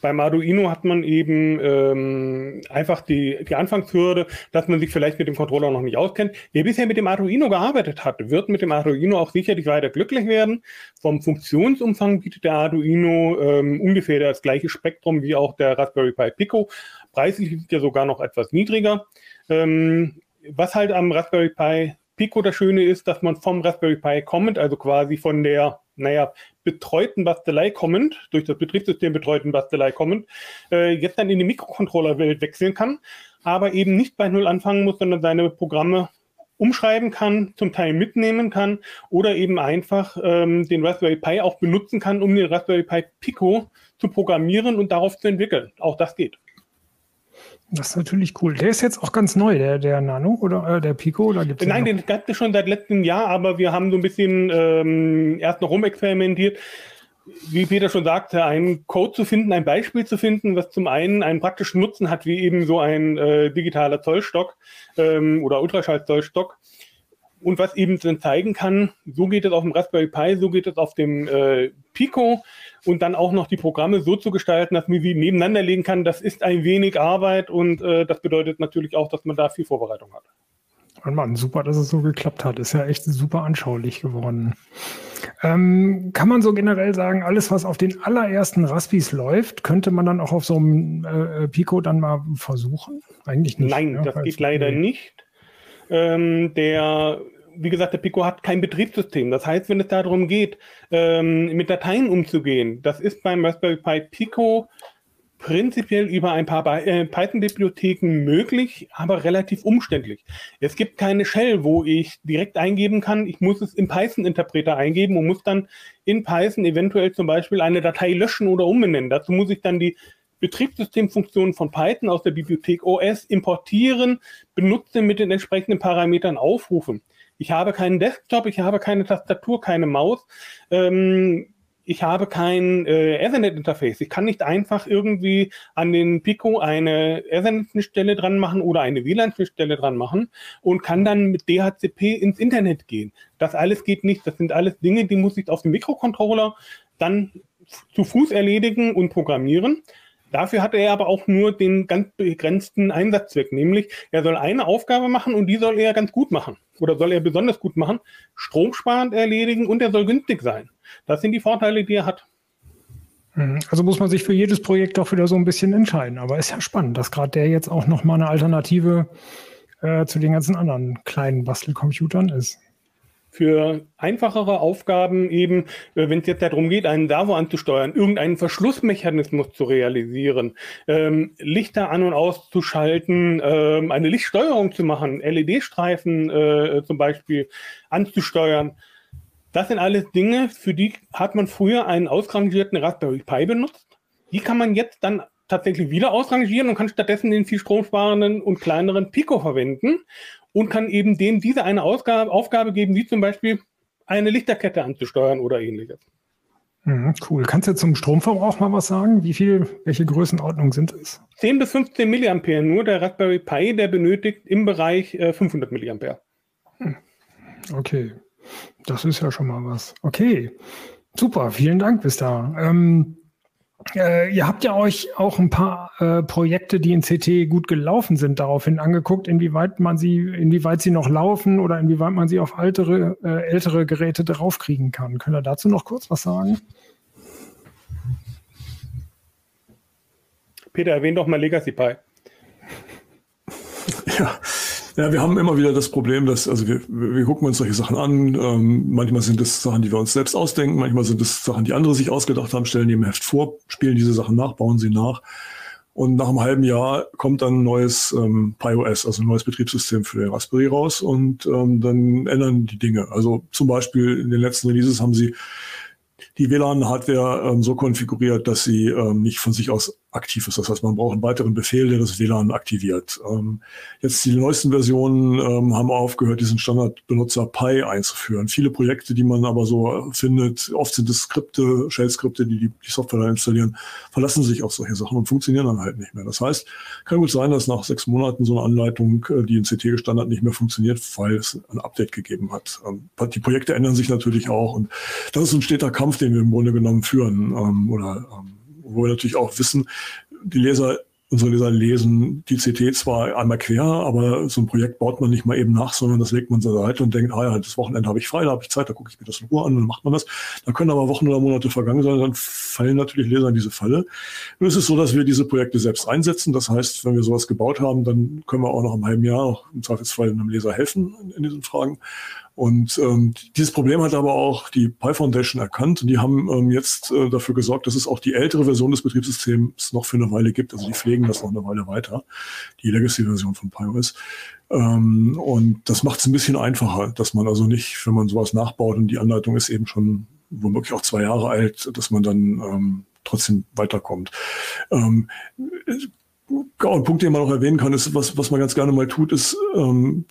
Beim Arduino hat man eben ähm, einfach die, die Anfangshürde, dass man sich vielleicht mit dem Controller noch nicht auskennt. Wer bisher mit dem Arduino gearbeitet hat, wird mit dem Arduino auch sicherlich weiter glücklich werden. Vom Funktionsumfang bietet der Arduino ähm, ungefähr das gleiche Spektrum wie auch der Raspberry Pi Pico. Preislich ist ja sogar noch etwas niedriger. Ähm, was halt am Raspberry Pi Pico das Schöne ist, dass man vom Raspberry Pi kommend, also quasi von der, naja, betreuten Bastelei kommend, durch das Betriebssystem betreuten Bastelei kommend, äh, jetzt dann in die Mikrocontroller-Welt wechseln kann, aber eben nicht bei Null anfangen muss, sondern seine Programme umschreiben kann, zum Teil mitnehmen kann oder eben einfach ähm, den Raspberry Pi auch benutzen kann, um den Raspberry Pi Pico zu programmieren und darauf zu entwickeln. Auch das geht. Das ist natürlich cool. Der ist jetzt auch ganz neu, der, der Nano oder äh, der Pico? Oder gibt's Nein, den gab es schon seit letztem Jahr, aber wir haben so ein bisschen ähm, erst noch rumexperimentiert. Wie Peter schon sagte, einen Code zu finden, ein Beispiel zu finden, was zum einen einen praktischen Nutzen hat, wie eben so ein äh, digitaler Zollstock ähm, oder Ultraschallzollstock und was eben dann zeigen kann, so geht es auf dem Raspberry Pi, so geht es auf dem äh, Pico und dann auch noch die Programme so zu gestalten, dass man sie nebeneinander legen kann, das ist ein wenig Arbeit und äh, das bedeutet natürlich auch, dass man da viel Vorbereitung hat. Und Mann, super, dass es so geklappt hat. Ist ja echt super anschaulich geworden. Ähm, kann man so generell sagen, alles, was auf den allerersten Raspis läuft, könnte man dann auch auf so einem äh, Pico dann mal versuchen? Eigentlich nicht. Nein, ja, das geht leider nee. nicht. Ähm, der wie gesagt, der Pico hat kein Betriebssystem. Das heißt, wenn es darum geht, ähm, mit Dateien umzugehen, das ist beim Raspberry Pi Pico prinzipiell über ein paar äh, Python-Bibliotheken möglich, aber relativ umständlich. Es gibt keine Shell, wo ich direkt eingeben kann. Ich muss es im Python-Interpreter eingeben und muss dann in Python eventuell zum Beispiel eine Datei löschen oder umbenennen. Dazu muss ich dann die Betriebssystemfunktionen von Python aus der Bibliothek OS importieren, benutze mit den entsprechenden Parametern aufrufen. Ich habe keinen Desktop, ich habe keine Tastatur, keine Maus. Ähm, ich habe kein äh, Ethernet-Interface. Ich kann nicht einfach irgendwie an den Pico eine Ethernet-Schnittstelle dran machen oder eine WLAN-Schnittstelle dran machen und kann dann mit DHCP ins Internet gehen. Das alles geht nicht. Das sind alles Dinge, die muss ich auf dem Mikrocontroller dann zu Fuß erledigen und programmieren. Dafür hat er aber auch nur den ganz begrenzten Einsatzzweck, nämlich er soll eine Aufgabe machen und die soll er ganz gut machen oder soll er besonders gut machen, stromsparend erledigen und er soll günstig sein. Das sind die Vorteile, die er hat. Mhm. Also muss man sich für jedes Projekt auch wieder so ein bisschen entscheiden. Aber ist ja spannend, dass gerade der jetzt auch nochmal eine Alternative äh, zu den ganzen anderen kleinen Bastelcomputern ist für einfachere Aufgaben eben, äh, wenn es jetzt darum geht, einen Servo anzusteuern, irgendeinen Verschlussmechanismus zu realisieren, ähm, Lichter an und auszuschalten, ähm, eine Lichtsteuerung zu machen, LED-Streifen äh, zum Beispiel anzusteuern. Das sind alles Dinge, für die hat man früher einen ausrangierten Raspberry Pi benutzt. Die kann man jetzt dann tatsächlich wieder ausrangieren und kann stattdessen den viel stromsparenden und kleineren Pico verwenden und kann eben dem diese eine Ausgabe, Aufgabe geben, wie zum Beispiel eine Lichterkette anzusteuern oder ähnliches. Mhm, cool. Kannst du zum Stromverbrauch mal was sagen? Wie viel, welche Größenordnung sind es? 10 bis 15 Milliampere. Nur der Raspberry Pi, der benötigt im Bereich äh, 500 Milliampere. Hm. Okay. Das ist ja schon mal was. Okay. Super. Vielen Dank bis da. Ähm, äh, ihr habt ja euch auch ein paar äh, Projekte, die in CT gut gelaufen sind, daraufhin angeguckt, inwieweit man sie, inwieweit sie noch laufen oder inwieweit man sie auf altere, äh, ältere Geräte draufkriegen kann. Könnt ihr dazu noch kurz was sagen? Peter, erwähnt doch mal Legacy Pi. Ja, ja, wir haben immer wieder das Problem, dass, also wir, wir gucken uns solche Sachen an. Ähm, manchmal sind es Sachen, die wir uns selbst ausdenken, manchmal sind es Sachen, die andere sich ausgedacht haben, stellen die im Heft vor, spielen diese Sachen nach, bauen sie nach. Und nach einem halben Jahr kommt dann ein neues ähm, PiOS, also ein neues Betriebssystem für den Raspberry raus und ähm, dann ändern die Dinge. Also zum Beispiel in den letzten Releases haben sie die WLAN-Hardware ähm, so konfiguriert, dass sie ähm, nicht von sich aus aktiv ist. Das heißt, man braucht einen weiteren Befehl, der das WLAN aktiviert. Ähm, jetzt die neuesten Versionen ähm, haben aufgehört, diesen Standardbenutzer Pi einzuführen. Viele Projekte, die man aber so findet, oft sind es Skripte, Shell-Skripte, die, die die Software installieren, verlassen sich auf solche Sachen und funktionieren dann halt nicht mehr. Das heißt, kann gut sein, dass nach sechs Monaten so eine Anleitung, äh, die in CT gestanden hat, nicht mehr funktioniert, weil es ein Update gegeben hat. Ähm, die Projekte ändern sich natürlich auch und das ist ein steter Kampf, den wir im Grunde genommen führen ähm, oder ähm, wo wir natürlich auch wissen, die Leser, unsere Leser lesen die CT zwar einmal quer, aber so ein Projekt baut man nicht mal eben nach, sondern das legt man zur Seite und denkt, ah ja, das Wochenende habe ich frei, da habe ich Zeit, da gucke ich mir das in Ruhe an dann macht man das. Da können aber Wochen oder Monate vergangen sein, dann fallen natürlich Leser in diese Falle. Nun ist es so, dass wir diese Projekte selbst einsetzen. Das heißt, wenn wir sowas gebaut haben, dann können wir auch noch im halben Jahr im Zweifelsfall einem Leser helfen in diesen Fragen. Und ähm, dieses Problem hat aber auch die Pi Foundation erkannt und die haben ähm, jetzt äh, dafür gesorgt, dass es auch die ältere Version des Betriebssystems noch für eine Weile gibt. Also die pflegen das noch eine Weile weiter, die Legacy-Version von PiOS. Ähm, und das macht es ein bisschen einfacher, dass man also nicht, wenn man sowas nachbaut und die Anleitung ist eben schon womöglich auch zwei Jahre alt, dass man dann ähm, trotzdem weiterkommt. Ähm, ein Punkt, den man noch erwähnen kann, ist, was, was man ganz gerne mal tut, ist, ähm,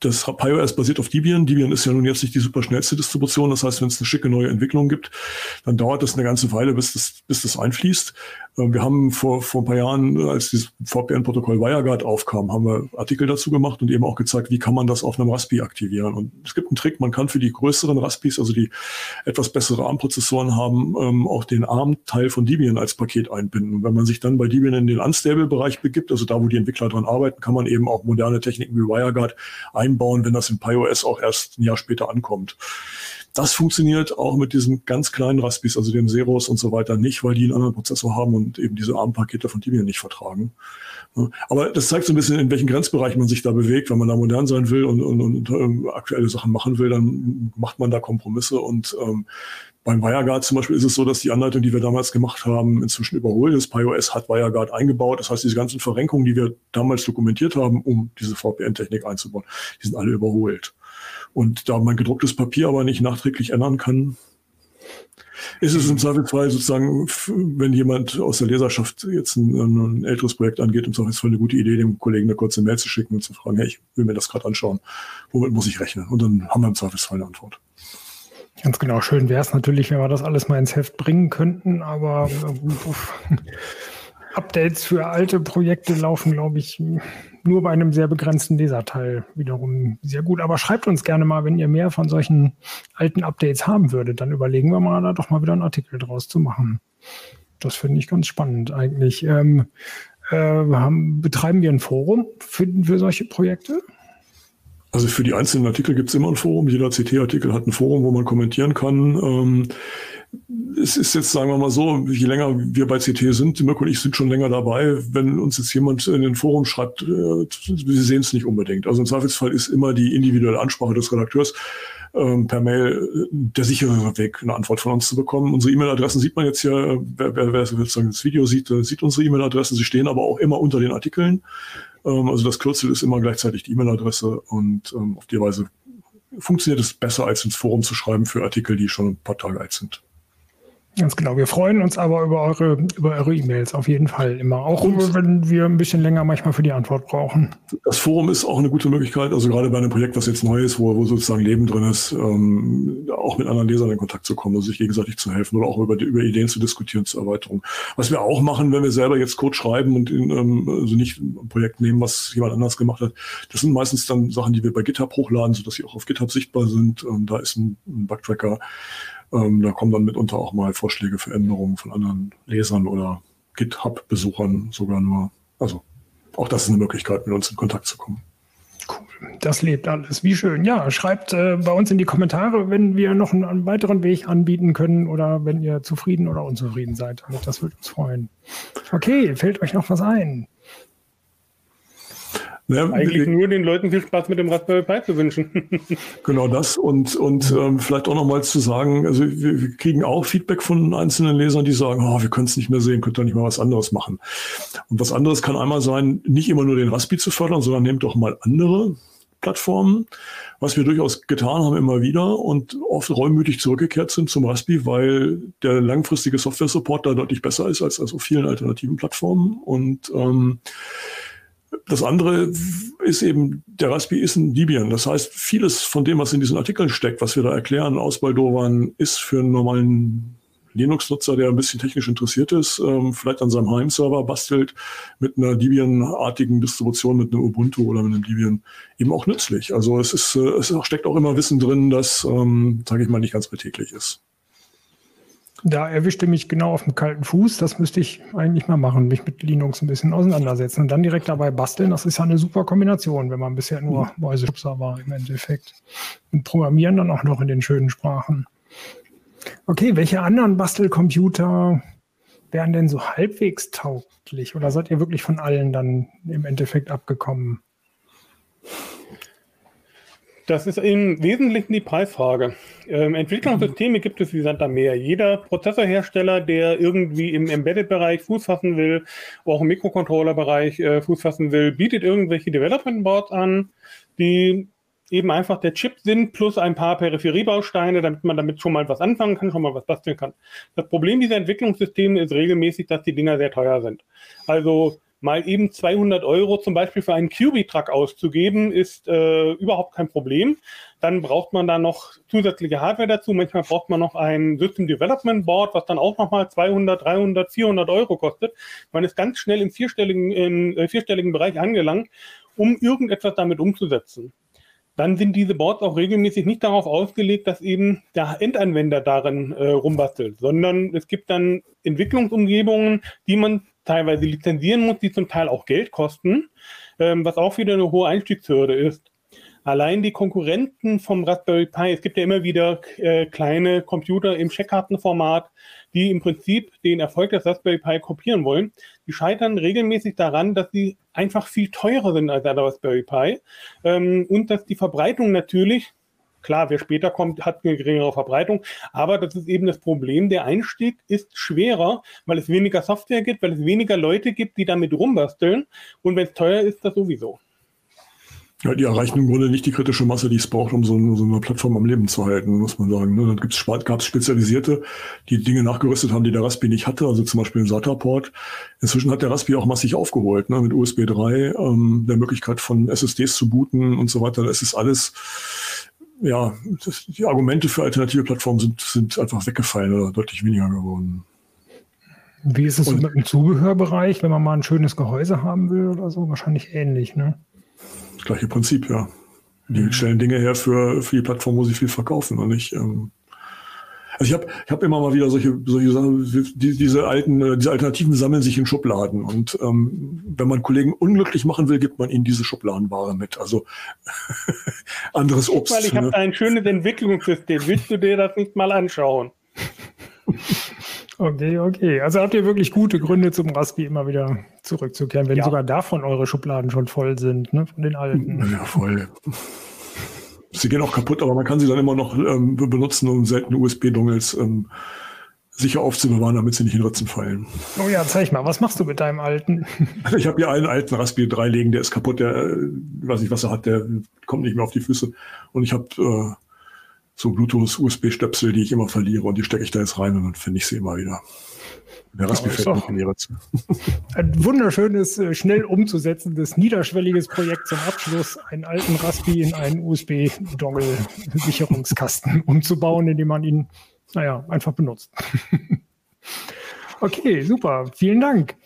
das PiOS basiert auf Debian. Debian ist ja nun jetzt nicht die super schnellste Distribution. Das heißt, wenn es eine schicke neue Entwicklung gibt, dann dauert das eine ganze Weile, bis das, bis das einfließt. Ähm, wir haben vor, vor ein paar Jahren, als dieses VPN-Protokoll WireGuard aufkam, haben wir Artikel dazu gemacht und eben auch gezeigt, wie kann man das auf einem Raspi aktivieren. Und es gibt einen Trick, man kann für die größeren Raspis, also die etwas bessere ARM-Prozessoren haben, ähm, auch den ARM-Teil von Debian als Paket einbinden. Und wenn man sich dann bei Debian in den Unstable-Bereich begibt, also da, wo die Entwickler dran arbeiten, kann man eben auch moderne Techniken wie WireGuard einbauen, wenn das in PiOS auch erst ein Jahr später ankommt. Das funktioniert auch mit diesen ganz kleinen Raspis, also dem Zeros und so weiter nicht, weil die einen anderen Prozessor haben und eben diese ARM-Pakete von Debian nicht vertragen. Aber das zeigt so ein bisschen, in welchem Grenzbereich man sich da bewegt. Wenn man da modern sein will und, und, und ähm, aktuelle Sachen machen will, dann macht man da Kompromisse und ähm, beim WireGuard zum Beispiel ist es so, dass die Anleitung, die wir damals gemacht haben, inzwischen überholt ist. PyOS hat WireGuard eingebaut. Das heißt, diese ganzen Verrenkungen, die wir damals dokumentiert haben, um diese VPN-Technik einzubauen, die sind alle überholt. Und da man gedrucktes Papier aber nicht nachträglich ändern kann, ist es im Zweifelsfall sozusagen, wenn jemand aus der Leserschaft jetzt ein, ein, älteres Projekt angeht, im Zweifelsfall eine gute Idee, dem Kollegen eine kurze Mail zu schicken und zu fragen, hey, ich will mir das gerade anschauen, womit muss ich rechnen? Und dann haben wir im Zweifelsfall eine Antwort. Ganz genau. Schön wäre es natürlich, wenn wir das alles mal ins Heft bringen könnten, aber äh, <laughs> Updates für alte Projekte laufen, glaube ich, nur bei einem sehr begrenzten Leserteil wiederum sehr gut. Aber schreibt uns gerne mal, wenn ihr mehr von solchen alten Updates haben würdet. Dann überlegen wir mal, da doch mal wieder einen Artikel draus zu machen. das finde ich ganz spannend eigentlich. Ähm, äh, haben, betreiben wir ein Forum für, für solche Projekte? Also für die einzelnen Artikel gibt es immer ein Forum. Jeder CT-Artikel hat ein Forum, wo man kommentieren kann. Ähm, es ist jetzt, sagen wir mal so, je länger wir bei CT sind, Mirko und ich sind schon länger dabei, wenn uns jetzt jemand in den Forum schreibt, äh, wir sehen es nicht unbedingt. Also im Zweifelsfall ist immer die individuelle Ansprache des Redakteurs ähm, per Mail äh, der sichere Weg, eine Antwort von uns zu bekommen. Unsere E-Mail-Adressen sieht man jetzt hier, wer, wer, wer sozusagen das Video sieht, äh, sieht unsere E-Mail-Adressen. Sie stehen aber auch immer unter den Artikeln. Ähm, also das Kürzel ist immer gleichzeitig die E-Mail-Adresse und ähm, auf die Weise funktioniert es besser, als ins Forum zu schreiben für Artikel, die schon ein paar Tage alt sind. Ganz genau. Wir freuen uns aber über eure, über eure E-Mails auf jeden Fall immer. Auch und wenn wir ein bisschen länger manchmal für die Antwort brauchen. Das Forum ist auch eine gute Möglichkeit, also gerade bei einem Projekt, was jetzt neu ist, wo, wo sozusagen Leben drin ist, ähm, auch mit anderen Lesern in Kontakt zu kommen, also sich gegenseitig zu helfen oder auch über, über Ideen zu diskutieren zur Erweiterung. Was wir auch machen, wenn wir selber jetzt Code schreiben und in, ähm, also nicht ein Projekt nehmen, was jemand anders gemacht hat, das sind meistens dann Sachen, die wir bei GitHub hochladen, sodass sie auch auf GitHub sichtbar sind. Ähm, da ist ein, ein Bugtracker ähm, da kommen dann mitunter auch mal Vorschläge für Änderungen von anderen Lesern oder GitHub-Besuchern sogar nur. Also auch das ist eine Möglichkeit, mit uns in Kontakt zu kommen. Cool, das lebt alles. Wie schön. Ja, schreibt äh, bei uns in die Kommentare, wenn wir noch einen, einen, weiteren Weg anbieten können oder wenn ihr zufrieden oder unzufrieden seid. Das würde uns freuen. Okay, fällt euch noch was ein? Ja, Eigentlich nur den Leuten viel Spaß mit dem Raspberry Pi zu wünschen. <laughs> genau das und, und ähm, vielleicht auch nochmal zu sagen, also wir, wir, kriegen auch Feedback von einzelnen Lesern, die sagen, oh, wir können es nicht mehr sehen, könnt ihr nicht mal was anderes machen. Und was anderes kann einmal sein, nicht immer nur den Raspi zu fördern, sondern nehmt doch mal andere Plattformen, was wir durchaus getan haben immer wieder und oft reumütig zurückgekehrt sind zum Raspi, weil der langfristige Software-Support da deutlich besser ist als, als auf vielen alternativen Plattformen und ähm, das andere ist eben, der Raspi ist ein Debian. Das heißt, vieles von dem, was in diesen Artikeln steckt, was wir da erklären, ausbaldowern, ist für einen normalen Linux-Nutzer, der ein bisschen technisch interessiert ist, ähm, vielleicht an seinem Heimserver bastelt, mit einer Debian-artigen Distribution, mit einem Ubuntu oder mit einem Debian, eben auch nützlich. Also es ist, äh, es steckt auch immer Wissen drin, das, ähm, sage ich mal, nicht ganz alltäglich ist. Da erwischte mich genau auf dem kalten Fuß. Das müsste ich eigentlich mal machen, mich mit Linux ein bisschen auseinandersetzen und dann direkt dabei basteln. Das ist ja eine super Kombination, wenn man bisher nur Mäuseschubser war im Endeffekt. Und programmieren dann auch noch in den schönen Sprachen. Okay, welche anderen Bastelcomputer wären denn so halbwegs tauglich? Oder seid ihr wirklich von allen dann im Endeffekt abgekommen? Das ist im Wesentlichen die Preisfrage. Ähm, Entwicklungssysteme gibt es wie Santa mehr. Jeder Prozessorhersteller, der irgendwie im Embedded-Bereich Fuß fassen will, auch im Mikrocontroller-Bereich äh, Fuß fassen will, bietet irgendwelche Development Boards an, die eben einfach der Chip sind plus ein paar Peripheriebausteine, damit man damit schon mal was anfangen kann, schon mal was basteln kann. Das Problem dieser Entwicklungssysteme ist regelmäßig, dass die Dinger sehr teuer sind. Also mal eben 200 Euro zum Beispiel für einen QB-Truck auszugeben, ist äh, überhaupt kein Problem. Dann braucht man da noch zusätzliche Hardware dazu. Manchmal braucht man noch ein System Development Board, was dann auch nochmal 200, 300, 400 Euro kostet. Man ist ganz schnell im vierstelligen, im äh, vierstelligen Bereich angelangt, um irgendetwas damit umzusetzen dann sind diese Boards auch regelmäßig nicht darauf ausgelegt, dass eben der Endanwender darin äh, rumbastelt, sondern es gibt dann Entwicklungsumgebungen, die man teilweise lizenzieren muss, die zum Teil auch Geld kosten, ähm, was auch wieder eine hohe Einstiegshürde ist. Allein die Konkurrenten vom Raspberry Pi, es gibt ja immer wieder äh, kleine Computer im Checkkartenformat, die im Prinzip den Erfolg des Raspberry Pi kopieren wollen. Die scheitern regelmäßig daran, dass sie einfach viel teurer sind als der Raspberry Pi ähm, und dass die Verbreitung natürlich Klar, wer später kommt, hat eine geringere Verbreitung, aber das ist eben das Problem. Der Einstieg ist schwerer, weil es weniger Software gibt, weil es weniger Leute gibt, die damit rumbasteln. Und wenn es teuer ist, das sowieso. Ja, die erreichen im Grunde nicht die kritische Masse, die es braucht, um so, so eine Plattform am Leben zu halten, muss man sagen. Ne? Dann gab es Spezialisierte, die Dinge nachgerüstet haben, die der Raspi nicht hatte, also zum Beispiel den SATA-Port. Inzwischen hat der Raspi auch massig aufgeholt, ne? mit USB 3, ähm, der Möglichkeit von SSDs zu booten und so weiter. Das ist alles ja, das, die Argumente für alternative Plattformen sind, sind einfach weggefallen oder deutlich weniger geworden. Wie ist es Und, so mit dem Zubehörbereich, wenn man mal ein schönes Gehäuse haben will oder so? Wahrscheinlich ähnlich, ne? Das gleiche Prinzip, ja. Die mhm. stellen Dinge her für, für die Plattform, wo sie viel verkaufen und nicht. Ähm, Also ich habe ich hab immer mal wieder solche, solche Sachen, die, diese alten, äh, diese Alternativen sammeln sich in Schubladen. Und ähm, wenn man Kollegen unglücklich machen will, gibt man ihnen diese Schubladenware mit. Also <laughs> anderes Obst. Weil ich ne? habe ein schönes Entwicklungssystem. Willst du dir das nicht mal anschauen? Okay, okay. Also habt ihr wirklich gute Gründe zum Raspi immer wieder zurückzukehren, wenn ja. sogar davon eure Schubladen schon voll sind, ne? Von den alten. Ja, voll. Sie gehen auch kaputt, aber man kann sie dann immer noch ähm, benutzen, um seltene USB-Dongles ähm, sicher aufzubewahren, damit sie nicht in Ritzen fallen. Oh ja, zeig mal, was machst du mit deinem alten? <laughs> ich habe hier einen alten Raspberry 3 liegen, der ist kaputt, der äh, weiß nicht, was er hat, der kommt nicht mehr auf die Füße. Und ich habe äh, so Bluetooth-USB-Stöpsel, die ich immer verliere und die stecke ich da jetzt rein und dann finde ich sie immer wieder. Der Raspberry fällt nicht in die Ritze. Ein wunderschönes, äh, schnell umzusetzendes, niederschwelliges Projekt zum Abschluss, einen alten Raspi in einen USB-Dongle-Sicherungskasten <laughs> umzubauen, indem man ihn, naja, einfach benutzt. <laughs> okay, super. Vielen Dank.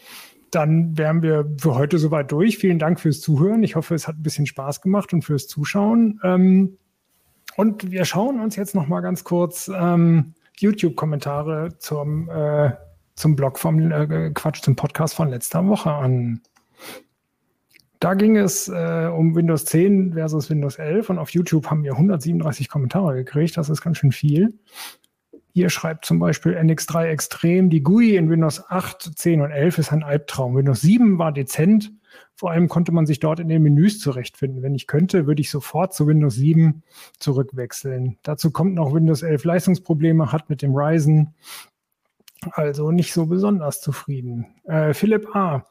Dann wären wir für heute soweit durch. Vielen Dank fürs Zuhören. Ich hoffe, es hat ein bisschen Spaß gemacht und fürs Zuschauen. Ähm, und wir schauen uns jetzt noch mal ganz kurz ähm, YouTube-Kommentare zum äh, zum Blog vom äh, Quatsch, zum Podcast von letzter Woche an. Da ging es äh, um Windows 10 versus Windows 11 und auf YouTube haben wir 137 Kommentare gekriegt. Das ist ganz schön viel. Hier schreibt zum Beispiel NX3 Extrem, die GUI in Windows 8, 10 und 11 ist ein Albtraum. Windows 7 war dezent. Vor allem konnte man sich dort in den Menüs zurechtfinden. Wenn ich könnte, würde ich sofort zu Windows 7 zurückwechseln. Dazu kommt noch Windows 11 Leistungsprobleme, hat mit dem Ryzen also nicht so besonders zufrieden. Äh, Philipp A.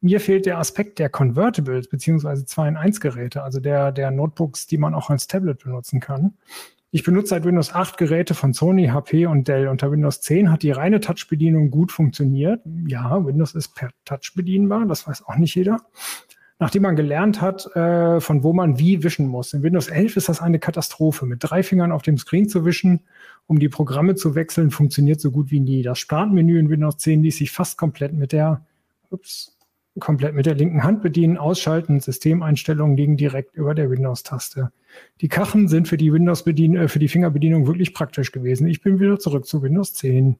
Mir fehlt der Aspekt der Convertibles beziehungsweise 2 in 1 Geräte, also der, der Notebooks, die man auch als Tablet benutzen kann. Ich benutze seit Windows 8 Geräte von Sony, HP und Dell. Unter Windows 10 hat die reine Touch-Bedienung gut funktioniert. Ja, Windows ist per Touch bedienbar, das weiß auch nicht jeder nachdem man gelernt hat, äh, von wo man wie wischen muss. In Windows 11 ist das eine Katastrophe. Mit drei Fingern auf dem Screen zu wischen, um die Programme zu wechseln, funktioniert so gut wie nie. Das Startmenü in Windows 10 ließ sich fast komplett mit der, ups, komplett mit der linken Hand bedienen, ausschalten. Systemeinstellungen liegen direkt über der Windows-Taste. Die Kachen sind für die windows äh, für die Fingerbedienung wirklich praktisch gewesen. Ich bin wieder zurück zu Windows 10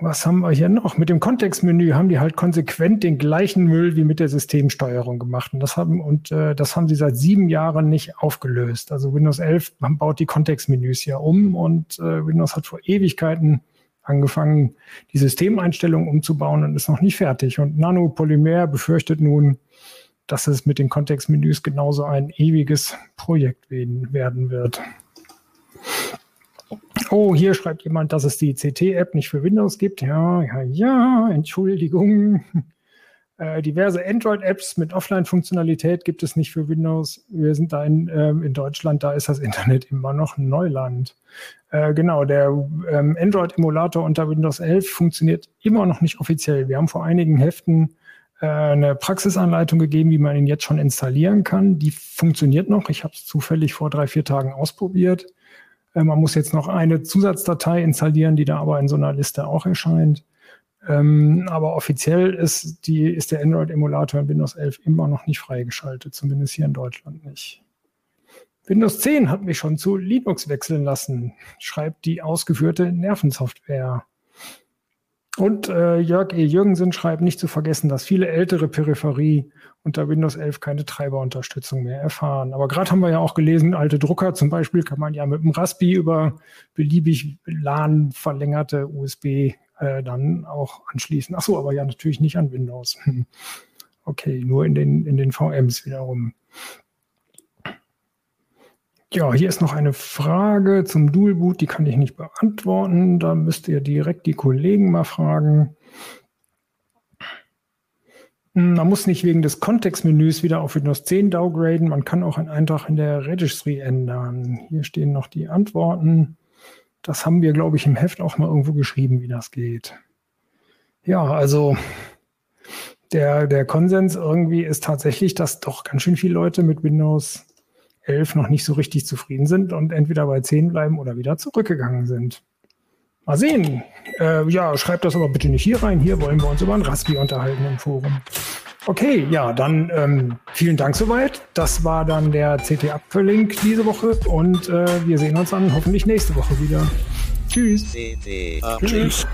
was haben wir hier noch? Mit dem Kontextmenü haben die halt konsequent den gleichen Müll wie mit der Systemsteuerung gemacht. Und das haben, und, äh, das haben sie seit sieben Jahren nicht aufgelöst. Also Windows 11 baut die Kontextmenüs ja um und äh, Windows hat vor Ewigkeiten angefangen, die Systemeinstellungen umzubauen und ist noch nicht fertig. Und Nano Polymer befürchtet nun, dass es mit den Kontextmenüs genauso ein ewiges Projekt werden wird. Oh, hier schreibt jemand, dass es die CT-App nicht für Windows gibt. Ja, ja, ja, Entschuldigung. <laughs> Äh, diverse Android-Apps mit Offline-Funktionalität gibt es nicht für Windows. Wir sind da in, ähm, in Deutschland, da ist das Internet immer noch Neuland. Äh, genau, der ähm, Android-Emulator unter Windows 11 funktioniert immer noch nicht offiziell. Wir haben vor einigen Heften äh, eine Praxisanleitung gegeben, wie man ihn jetzt schon installieren kann. Die funktioniert noch. Ich habe es zufällig vor drei, vier Tagen ausprobiert. Äh, man muss jetzt noch eine Zusatzdatei installieren, die da aber in so einer Liste auch erscheint. Ähm, aber offiziell ist, die, ist der Android-Emulator in Windows 11 immer noch nicht freigeschaltet, zumindest hier in Deutschland nicht. Windows 10 hat mich schon zu Linux wechseln lassen, schreibt die ausgeführte Nervensoftware. Und äh, Jörg E. Jürgensen schreibt nicht zu vergessen, dass viele ältere Peripherie unter Windows 11 keine Treiberunterstützung mehr erfahren. Aber gerade haben wir ja auch gelesen, alte Drucker zum Beispiel kann man ja mit dem Raspi über beliebig LAN verlängerte USB äh, dann auch anschließen. Ach so, aber ja natürlich nicht an Windows. <laughs> Okay, nur in den, in den VMs wiederum. Ja, hier ist noch eine Frage zum Dual Boot, die kann ich nicht beantworten. Da müsst ihr direkt die Kollegen mal fragen. Hm, man muss nicht wegen des Kontextmenüs wieder auf Windows 10 downgraden. Man kann auch einen Eintrag in der Registry ändern. Hier stehen noch die Antworten. Das haben wir, glaube ich, im Heft auch mal irgendwo geschrieben, wie das geht. Ja, also der, der Konsens irgendwie ist tatsächlich, dass doch ganz schön viele Leute mit Windows 11 noch nicht so richtig zufrieden sind und entweder bei 10 bleiben oder wieder zurückgegangen sind. Mal sehen. Äh, ja, schreibt das aber bitte nicht hier rein. Hier wollen wir uns über ein Raspi unterhalten im Forum. Okay, ja, dann ähm, vielen Dank soweit. Das war dann der CT Apfel-Link diese Woche und äh, wir sehen uns dann hoffentlich nächste Woche wieder. Tschüss. Tschüss.